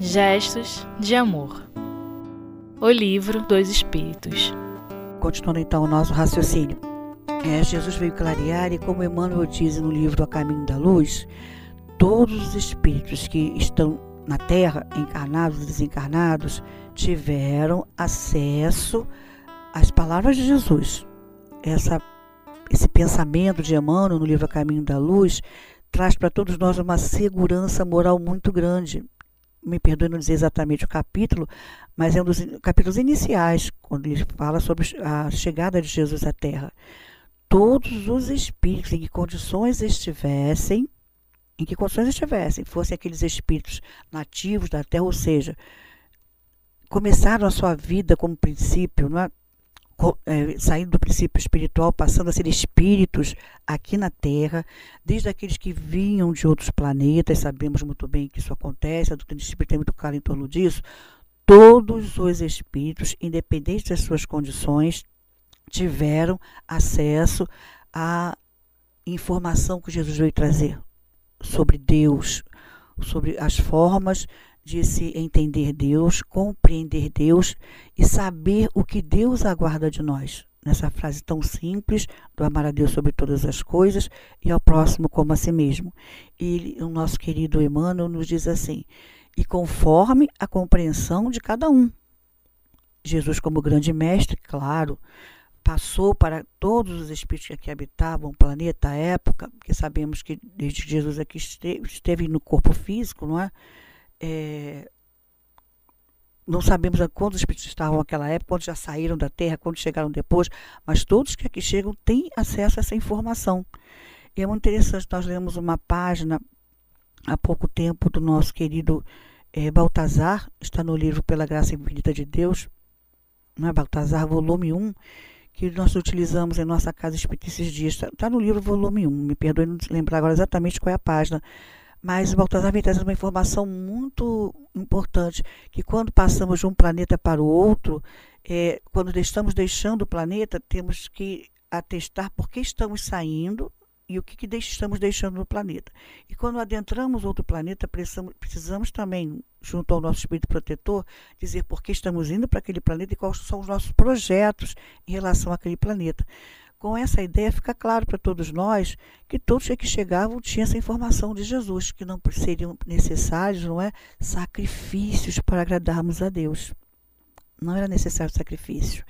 Gestos de Amor. O livro dos Espíritos. Continuando então o nosso raciocínio. É, Jesus veio clarear e como Emmanuel diz no livro A Caminho da Luz, todos os espíritos que estão na Terra, encarnados e desencarnados, tiveram acesso às palavras de Jesus. Essa, esse pensamento de Emmanuel no livro A Caminho da Luz traz para todos nós uma segurança moral muito grande me perdoe não dizer exatamente o capítulo, mas é um dos capítulos iniciais, quando ele fala sobre a chegada de Jesus à Terra. Todos os espíritos, em que condições estivessem, em que condições estivessem, fossem aqueles espíritos nativos da Terra, ou seja, começaram a sua vida como princípio, é? É, saindo do princípio espiritual, passando a ser espíritos aqui na Terra, desde aqueles que vinham de outros planetas, sabemos muito bem que isso acontece, a doutrina espírita é muito clara em torno disso. Todos os espíritos, independente das suas condições, tiveram acesso à informação que Jesus veio trazer sobre Deus, sobre as formas de se entender Deus, compreender Deus e saber o que Deus aguarda de nós. Nessa frase tão simples, do amar a Deus sobre todas as coisas e ao próximo como a si mesmo. E o nosso querido Emmanuel nos diz assim: e conforme a compreensão de cada um. Jesus, como grande mestre, claro, passou para todos os espíritos que aqui habitavam o planeta, a época, porque sabemos que desde Jesus aqui esteve, esteve no corpo físico, não é? É, não sabemos quantos espíritos estavam naquela época, quantos já saíram da Terra, quantos chegaram depois, mas todos que aqui chegam têm acesso a essa informação. E é muito interessante, nós lemos uma página há pouco tempo do nosso querido é, Baltazar, está no livro Pela Graça Infinita de Deus, não é Baltazar, volume 1, que nós utilizamos em nossa casa espírita esses dias. Está, está no livro volume 1, me perdoe não lembrar agora exatamente qual é a página, mas Baltazar vem trazendo uma informação muito importante, que quando passamos de um planeta para o outro, é, quando estamos deixando o planeta, temos que atestar por que estamos saindo e o que, que estamos deixando no planeta. E quando adentramos outro planeta, precisamos, precisamos também, junto ao nosso espírito protetor, dizer por que estamos indo para aquele planeta e quais são os nossos projetos em relação àquele planeta. Com essa ideia, fica claro para todos nós que todos que chegavam tinham essa informação de Jesus, que não seriam necessários, não é, sacrifícios para agradarmos a Deus. Não era necessário sacrifício.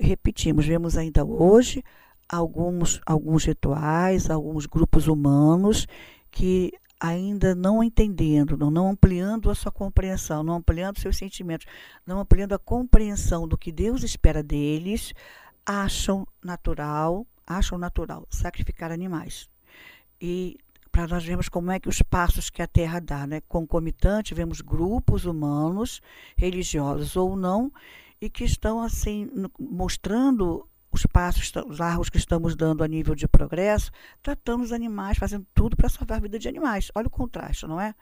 Repetimos, vemos ainda hoje alguns, alguns rituais, alguns grupos humanos que ainda não entendendo, não, não ampliando a sua compreensão, não ampliando seus sentimentos, não ampliando a compreensão do que Deus espera deles, acham natural, acham natural sacrificar animais. E para nós vermos como é que os passos que a Terra dá, né? Concomitante, vemos grupos humanos, religiosos ou não, e que estão assim mostrando os passos largos que estamos dando a nível de progresso, tratando os animais, fazendo tudo para salvar a vida de animais. Olha o contraste, não é?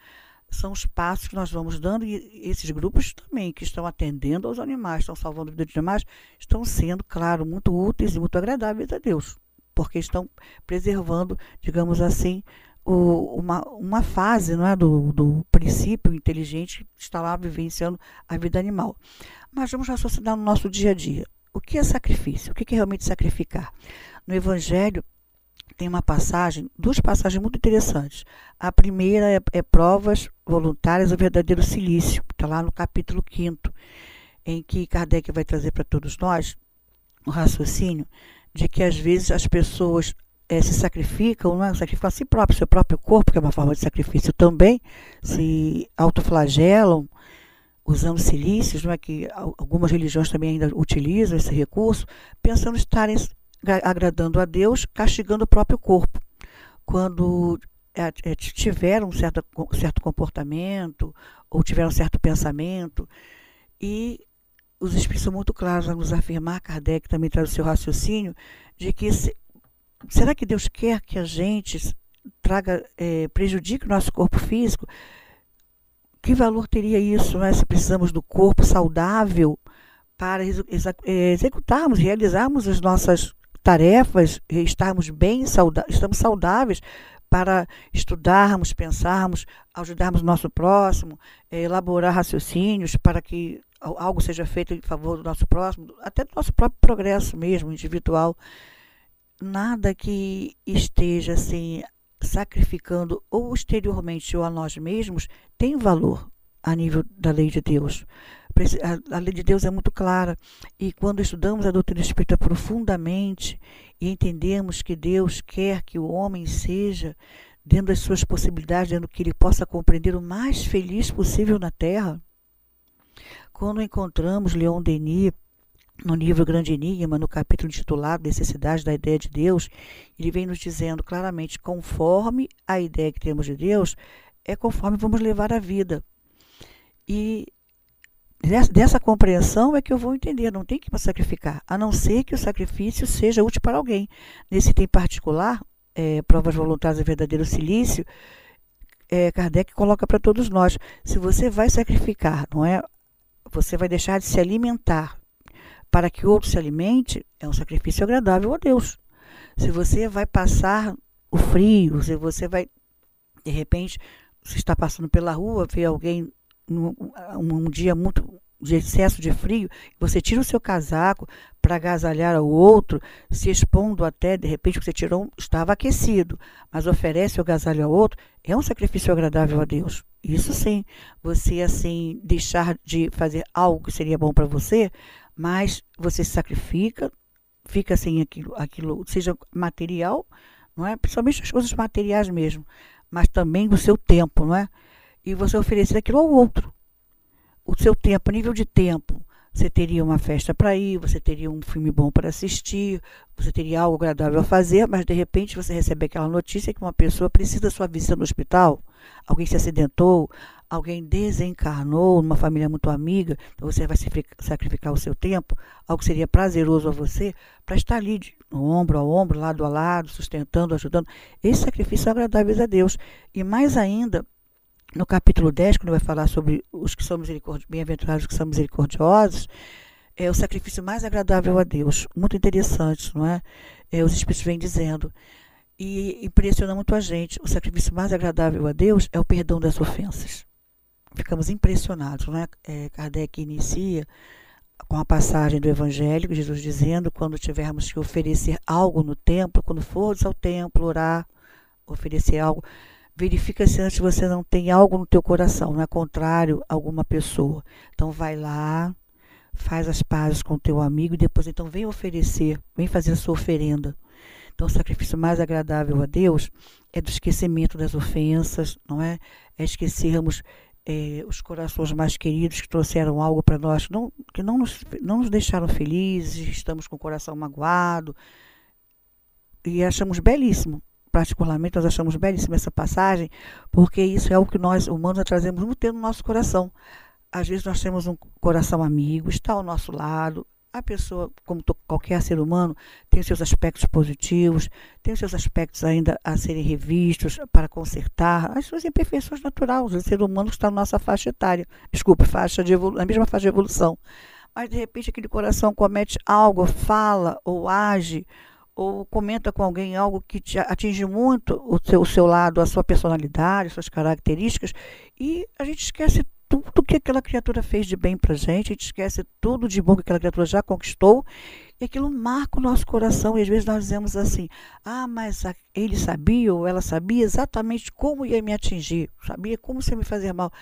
São os passos que nós vamos dando e esses grupos também que estão atendendo aos animais, estão salvando a vida dos animais, estão sendo, claro, muito úteis e muito agradáveis a Deus, porque estão preservando, digamos assim, o, uma, uma fase não é, do, do princípio inteligente que está lá vivenciando a vida animal. Mas vamos raciocinar no nosso dia a dia. O que é sacrifício? O que é realmente sacrificar? No Evangelho, tem uma passagem, duas passagens muito interessantes. A primeira é, é Provas Voluntárias do Verdadeiro Silício, está lá no capítulo 5, em que Kardec vai trazer para todos nós o raciocínio de que às vezes as pessoas é, se sacrificam, não é? sacrificam a si próprio, seu próprio corpo, que é uma forma de sacrifício também, se autoflagelam usando silícios, não é? que algumas religiões também ainda utilizam esse recurso, pensando estarem agradando a Deus, castigando o próprio corpo. Quando tiveram um certo, certo comportamento ou tiveram um certo pensamento. E os Espíritos são muito claros a nos afirmar, Kardec também traz o seu raciocínio, de que se, será que Deus quer que a gente traga, é, prejudique o nosso corpo físico? Que valor teria isso, né, se precisamos do corpo saudável para é, executarmos, realizarmos as nossas tarefas, estarmos bem, saudáveis, estamos saudáveis para estudarmos, pensarmos, ajudarmos nosso próximo, é, elaborar raciocínios para que algo seja feito em favor do nosso próximo, até do nosso próprio progresso mesmo, individual. Nada que esteja assim sacrificando ou exteriormente ou a nós mesmos tem valor a nível da lei de Deus. A, lei de Deus é muito clara e quando estudamos a doutrina espírita profundamente e entendemos que Deus quer que o homem seja dentro das suas possibilidades, dentro que ele possa compreender o mais feliz possível na Terra. Quando encontramos Leon Denis no livro Grande Enigma, no capítulo intitulado Necessidade da Ideia de Deus, ele vem nos dizendo claramente: conforme a ideia que temos de Deus, é conforme vamos levar a vida. E dessa compreensão é que eu vou entender, não tem que sacrificar, a não ser que o sacrifício seja útil para alguém. Nesse item particular, é, provas voluntárias e verdadeiro silício, é, Kardec coloca para todos nós: se você vai sacrificar, não é? Você vai deixar de se alimentar para que outro se alimente, é um sacrifício agradável a Deus. Se você vai passar o frio, se você vai, de repente, você está passando pela rua, vê alguém num, um dia muito de excesso de frio, você tira o seu casaco para agasalhar o outro, se expondo até, de repente, que você tirou, estava aquecido, mas oferece o agasalho ao outro, é um sacrifício agradável a Deus. Isso sim, você assim deixar de fazer algo que seria bom para você, mas você se sacrifica, fica sem aquilo, aquilo, seja material, não é? Principalmente as coisas materiais mesmo, mas também o seu tempo, não é? E você oferecer aquilo ao outro. O seu tempo, nível de tempo, você teria uma festa para ir, você teria um filme bom para assistir, você teria algo agradável a fazer, mas de repente você recebe aquela notícia que uma pessoa precisa da sua visita no hospital, alguém se acidentou, alguém desencarnou numa família muito amiga, então você vai sacrificar o seu tempo, algo que seria prazeroso a você, para estar ali de, ombro a ombro, lado a lado, sustentando, ajudando. Esse sacrifício é agradável a Deus. E mais ainda, no capítulo 10, quando vai falar sobre os que são bem-aventurados que são misericordiosos, é o sacrifício mais agradável a Deus. Muito interessante, não é? é os Espíritos vêm dizendo. E impressiona muito a gente. O sacrifício mais agradável a Deus é o perdão das ofensas ficamos impressionados. Né? É, Kardec inicia com a passagem do Evangelho, Jesus dizendo: quando tivermos que oferecer algo no templo, quando fores ao templo orar, oferecer algo, verifica se antes você não tem algo no teu coração, não é contrário a alguma pessoa. Então vai lá, faz as pazes com o teu amigo e depois então vem oferecer, vem fazer a sua oferenda. Então o sacrifício mais agradável a Deus é do esquecimento das ofensas, não é? É esquecermos é, os corações mais queridos que trouxeram algo para nós, não, que não nos, não nos deixaram felizes, estamos com o coração magoado. E achamos belíssimo, particularmente nós achamos belíssima essa passagem, porque isso é o que nós humanos trazemos muito no nosso coração. Às vezes nós temos um coração amigo, está ao nosso lado, a pessoa, como qualquer ser humano, tem seus aspectos positivos, tem seus aspectos ainda a serem revistos para consertar, as suas imperfeições naturais. O ser humano está na nossa faixa etária, desculpe, faixa de na mesma faixa de evolução. Mas de repente aquele coração comete algo, fala ou age ou comenta com alguém algo que atinge muito o seu, o seu lado, a sua personalidade, as suas características, e a gente esquece tudo que aquela criatura fez de bem para gente, a gente esquece tudo de bom que aquela criatura já conquistou, e aquilo marca o nosso coração. E às vezes nós dizemos assim: ah, mas ele sabia ou ela sabia exatamente como ia me atingir, sabia como ia me fazer mal.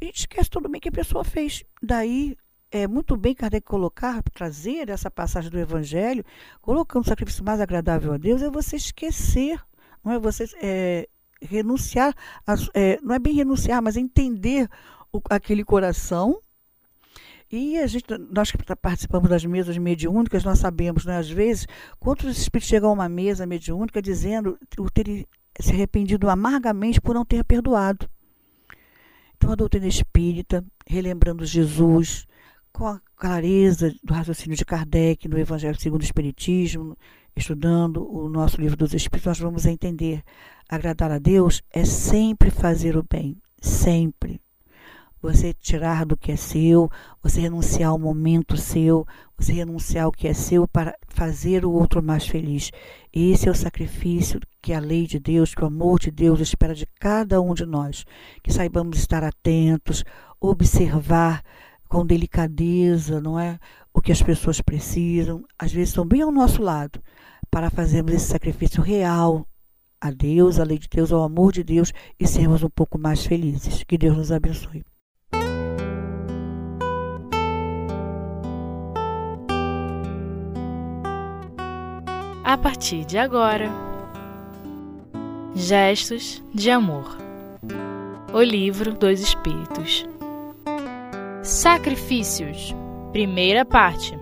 E a gente esquece tudo bem que a pessoa fez. Daí é muito bem Kardec colocar, trazer essa passagem do Evangelho, colocando o sacrifício mais agradável a Deus, é você esquecer, não é você é, renunciar, a, é, não é bem renunciar, mas entender o, aquele coração. E a gente, nós que participamos das mesas mediúnicas, nós sabemos, né, às vezes, quantos espíritos chegam a uma mesa mediúnica dizendo o ter se arrependido amargamente por não ter perdoado. Então, a doutrina espírita, relembrando Jesus, com a clareza do raciocínio de Kardec no Evangelho segundo o Espiritismo, estudando o nosso livro dos Espíritos, nós vamos entender agradar a Deus é sempre fazer o bem, sempre você tirar do que é seu, você renunciar ao momento seu, você renunciar ao que é seu para fazer o outro mais feliz. Esse é o sacrifício que a lei de Deus, que o amor de Deus espera de cada um de nós. Que saibamos estar atentos, observar com delicadeza, não é? O que as pessoas precisam, às vezes estão bem ao nosso lado, para fazermos esse sacrifício real a Deus, a lei de Deus, ao amor de Deus e sermos um pouco mais felizes. Que Deus nos abençoe. A partir de agora, Gestos de Amor. O livro dos Espíritos. Sacrifícios. Primeira parte.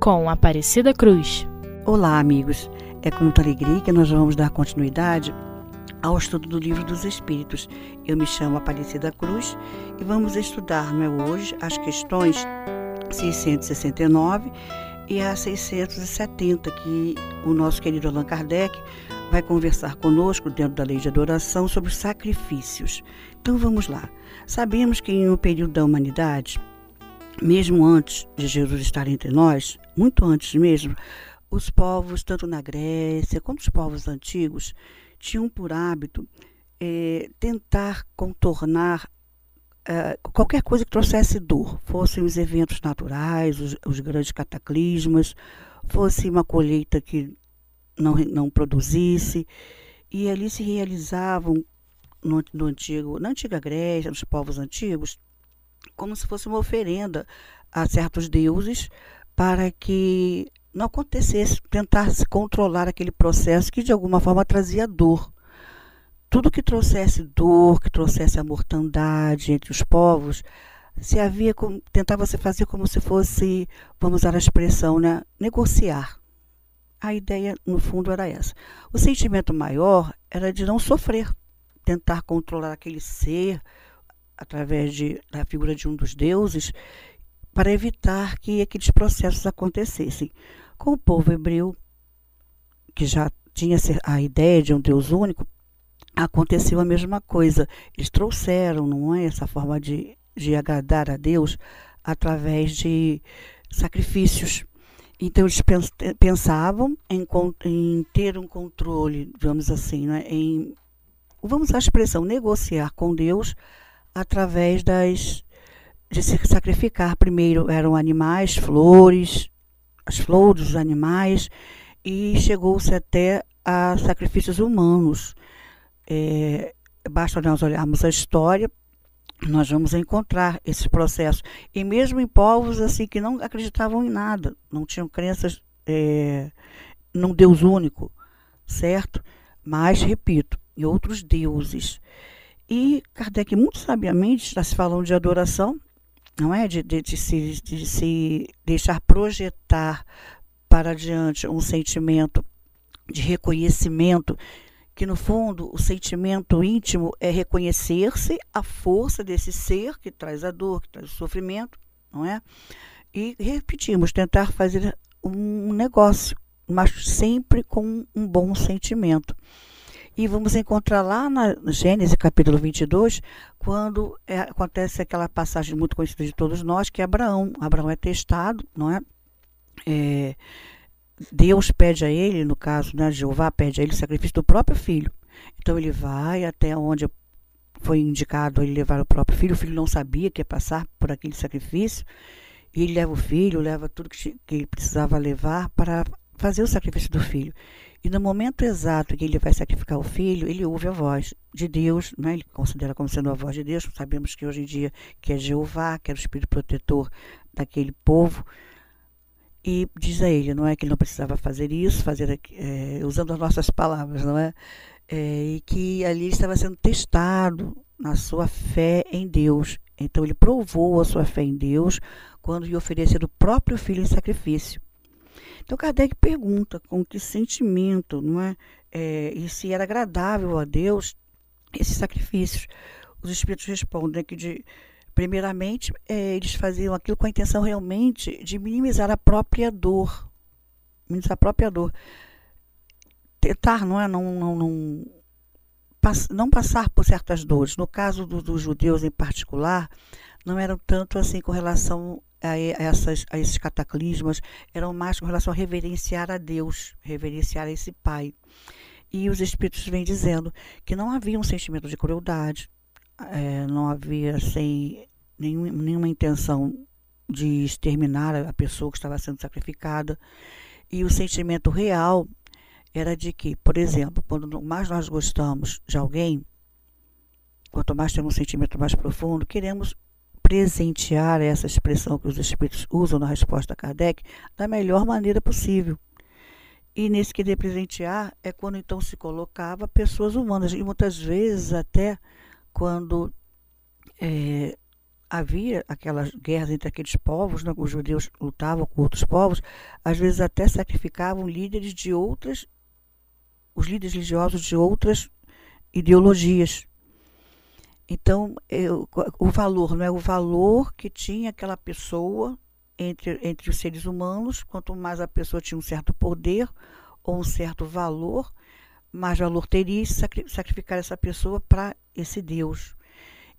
Com Aparecida Cruz. Olá, amigos. É com muita alegria que nós vamos dar continuidade ao estudo do Livro dos Espíritos. Eu me chamo Aparecida Cruz e vamos estudar não é, hoje as questões 669 e a 670, que o nosso querido Allan Kardec vai conversar conosco dentro da lei de adoração sobre sacrifícios. Então vamos lá. Sabemos que no período da humanidade, mesmo antes de Jesus estar entre nós, muito antes mesmo, os povos, tanto na Grécia quanto os povos antigos, tinham por hábito é, tentar contornar é, qualquer coisa que trouxesse dor, fossem os eventos naturais, os, os, grandes cataclismas, fosse uma colheita que não, não produzisse, e ali se realizavam no, no antigo, na antiga Grécia, nos povos antigos, como se fosse uma oferenda a certos deuses para que não acontecesse, tentasse controlar aquele processo que de alguma forma trazia dor. Tudo que trouxesse dor, que trouxesse a mortandade entre os povos, se havia tentava se fazer como se fosse, vamos usar a expressão, né, negociar. A ideia, no fundo, era essa. O sentimento maior era de não sofrer, tentar controlar aquele ser através de, da figura de um dos deuses, para evitar que aqueles processos acontecessem. Com o povo hebreu, que já tinha a ideia de um Deus único, aconteceu a mesma coisa. Eles trouxeram, não é, essa forma de, de agradar a Deus através de sacrifícios. Então eles pensavam em, em ter um controle, vamos assim, né, em, vamos a expressão, negociar com Deus através das de se sacrificar. Primeiro eram animais, flores, as flores, os animais, e chegou-se até a sacrifícios humanos. É, basta nós olharmos a história, nós vamos encontrar esse processo. E mesmo em povos assim que não acreditavam em nada, não tinham crenças é, num Deus único, certo? Mas, repito, em outros deuses. E Kardec, muito sabiamente, está se falando de adoração, não é? De, de, de, se, de se deixar projetar para diante um sentimento de reconhecimento, que no fundo o sentimento íntimo é reconhecer-se a força desse ser que traz a dor, que traz o sofrimento, não é? E repetimos, tentar fazer um negócio, mas sempre com um bom sentimento. E vamos encontrar lá na Gênesis, capítulo 22, quando é, acontece aquela passagem muito conhecida de todos nós, que é Abraão. Abraão é testado, não é? é Deus pede a ele, no caso, né, Jeová pede a ele o sacrifício do próprio filho. Então ele vai até onde foi indicado ele levar o próprio filho. O filho não sabia que ia passar por aquele sacrifício. E ele leva o filho, leva tudo que, que ele precisava levar para fazer o sacrifício do filho. E no momento exato que ele vai sacrificar o filho, ele ouve a voz de Deus, né? ele considera como sendo a voz de Deus. Sabemos que hoje em dia que é Jeová, que era o espírito protetor daquele povo. E diz a ele, não é que ele não precisava fazer isso, fazer é, usando as nossas palavras, não é? é? E que ali estava sendo testado na sua fé em Deus. Então ele provou a sua fé em Deus quando lhe ofereceu o próprio filho em sacrifício. Então Kardec pergunta com que sentimento, não é? é e se era agradável a Deus esses sacrifícios. Os espíritos respondem que de primeiramente é, eles faziam aquilo com a intenção realmente de minimizar a própria dor, minimizar a própria dor, tentar, não é, não, não, não, não passar por certas dores. No caso do, dos judeus em particular, não eram tanto assim com relação a, essas, a esses cataclismas, eram mais com relação a reverenciar a Deus, reverenciar esse Pai. E os Espíritos vêm dizendo que não havia um sentimento de crueldade, é, não havia assim, nenhum, nenhuma intenção de exterminar a pessoa que estava sendo sacrificada. E o sentimento real era de que, por exemplo, quando mais nós gostamos de alguém, quanto mais temos um sentimento mais profundo, queremos presentear essa expressão que os espíritos usam na resposta a Kardec da melhor maneira possível. E nesse querer presentear é quando então se colocava pessoas humanas. E muitas vezes até quando é, havia aquelas guerras entre aqueles povos, né, os judeus lutavam com outros povos, às vezes até sacrificavam líderes de outras, os líderes religiosos de outras ideologias. Então, eu, o valor, não é o valor que tinha aquela pessoa entre, entre os seres humanos, quanto mais a pessoa tinha um certo poder ou um certo valor, mais valor teria sacrificar essa pessoa para esse Deus.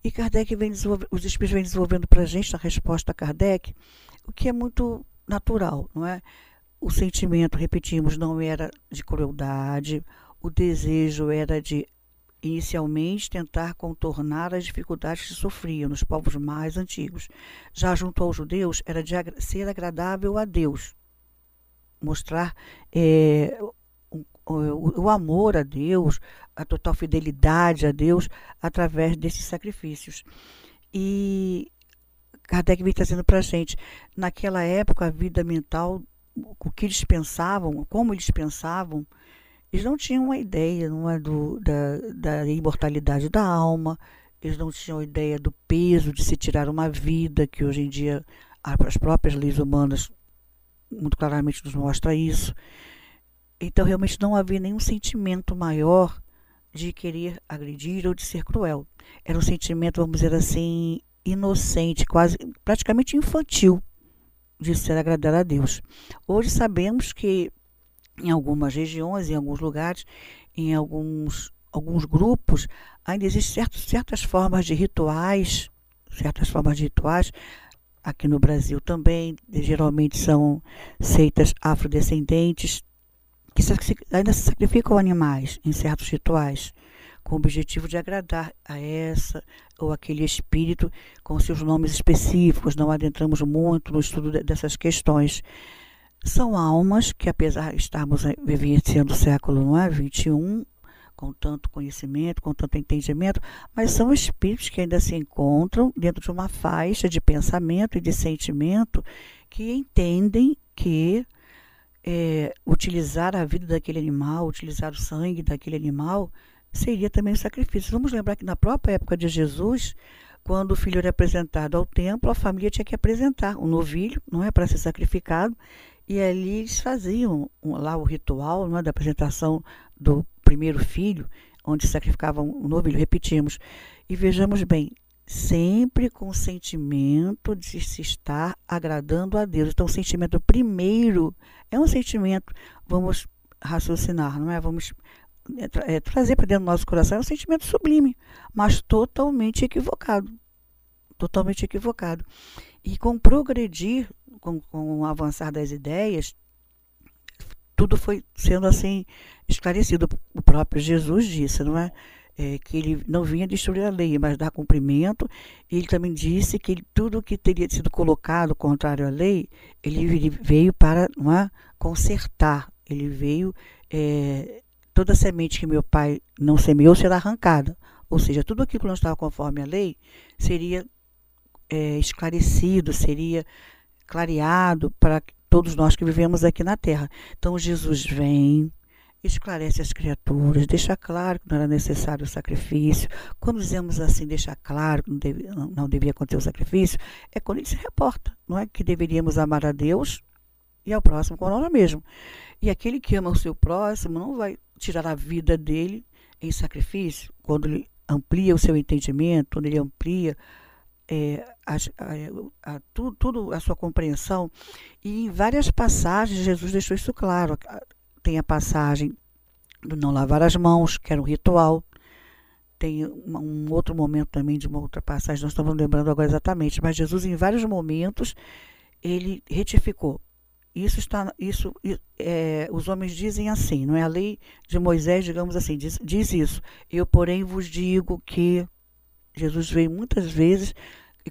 E Kardec vem os espíritos vêm desenvolvendo para a gente, a resposta a Kardec, o que é muito natural, não é? O sentimento, repetimos, não era de crueldade, o desejo era de inicialmente tentar contornar as dificuldades que sofriam nos povos mais antigos. Já junto aos judeus, era de ser agradável a Deus, mostrar é, o, o, o amor a Deus, a total fidelidade a Deus através desses sacrifícios. E Kardec vem trazendo para a gente, naquela época, a vida mental, o que eles pensavam, como eles pensavam, eles não tinham uma ideia não é, do, da, da imortalidade da alma, eles não tinham ideia do peso de se tirar uma vida, que hoje em dia as próprias leis humanas muito claramente nos mostra isso. Então realmente não havia nenhum sentimento maior de querer agredir ou de ser cruel. Era um sentimento, vamos dizer assim, inocente, quase praticamente infantil de ser agradar a Deus. Hoje sabemos que em algumas regiões, em alguns lugares, em alguns, alguns grupos, ainda existem certos, certas formas de rituais, certas formas de rituais, aqui no Brasil também, geralmente são seitas afrodescendentes, que ainda sacrificam animais em certos rituais, com o objetivo de agradar a essa ou aquele espírito com seus nomes específicos. Não adentramos muito no estudo dessas questões são almas que, apesar de estarmos vivenciando o século é, 21, com tanto conhecimento, com tanto entendimento, mas são espíritos que ainda se encontram dentro de uma faixa de pensamento e de sentimento que entendem que é, utilizar a vida daquele animal, utilizar o sangue daquele animal, seria também um sacrifício. Vamos lembrar que na própria época de Jesus, quando o filho era apresentado ao templo, a família tinha que apresentar um novilho, não é, para ser sacrificado, e ali eles faziam lá o ritual é, da apresentação do primeiro filho, onde sacrificavam o novilho, repetimos. E vejamos bem, sempre com o sentimento de se estar agradando a Deus. Então, o sentimento primeiro é um sentimento, vamos raciocinar, não é? Vamos é, é, trazer para dentro do nosso coração, é um sentimento sublime, mas totalmente equivocado. Totalmente equivocado. E com progredir com, com o avançar das ideias, tudo foi sendo assim esclarecido. O próprio Jesus disse, não é? é? que ele não vinha destruir a lei, mas dar cumprimento. E ele também disse que ele, tudo que teria sido colocado contrário à lei, ele veio para não é? consertar. Ele veio. É, toda semente que meu pai não semeou será arrancada. Ou seja, tudo aquilo que não estava conforme a lei seria é, esclarecido, seria clareado para todos nós que vivemos aqui na Terra. Então Jesus vem, esclarece as criaturas, deixa claro que não era necessário o sacrifício. Quando dizemos assim, deixa claro que não, deve, não, devia acontecer o sacrifício, é quando ele se reporta, não é que deveríamos amar a Deus e ao próximo como nós mesmo. E aquele que ama o seu próximo não vai tirar a vida dele em sacrifício, quando ele amplia o seu entendimento, quando ele amplia é, a, a, a, tudo, tudo, a sua compreensão. E em várias passagens, Jesus deixou isso claro. Tem a passagem do não lavar as mãos, que era um ritual. tem uma, um outro momento também de uma outra passagem, nós estamos lembrando agora exatamente, mas Jesus em vários momentos ele retificou. Isso está, isso, é, os homens dizem assim, não é a lei de Moisés, digamos assim, diz, diz isso. Eu, porém, vos digo que Jesus veio muitas vezes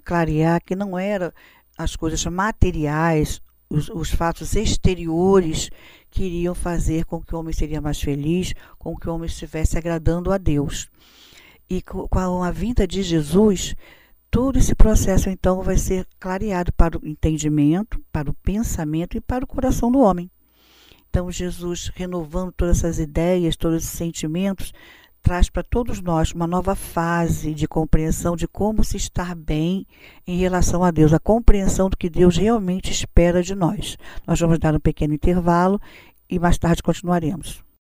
clarear que não era as coisas materiais, os, os, fatos exteriores que iriam fazer com que o homem seria mais feliz, com que o homem estivesse agradando a Deus. E com a vinda de Jesus, todo esse processo então vai ser clareado para o entendimento, para o pensamento e para o coração do homem. Então, Jesus, renovando todas essas ideias, todos esses sentimentos, traz para todos nós uma nova fase de compreensão de como se estar bem em relação a Deus, a compreensão do que Deus realmente espera de nós. Nós vamos dar um pequeno intervalo e mais tarde continuaremos.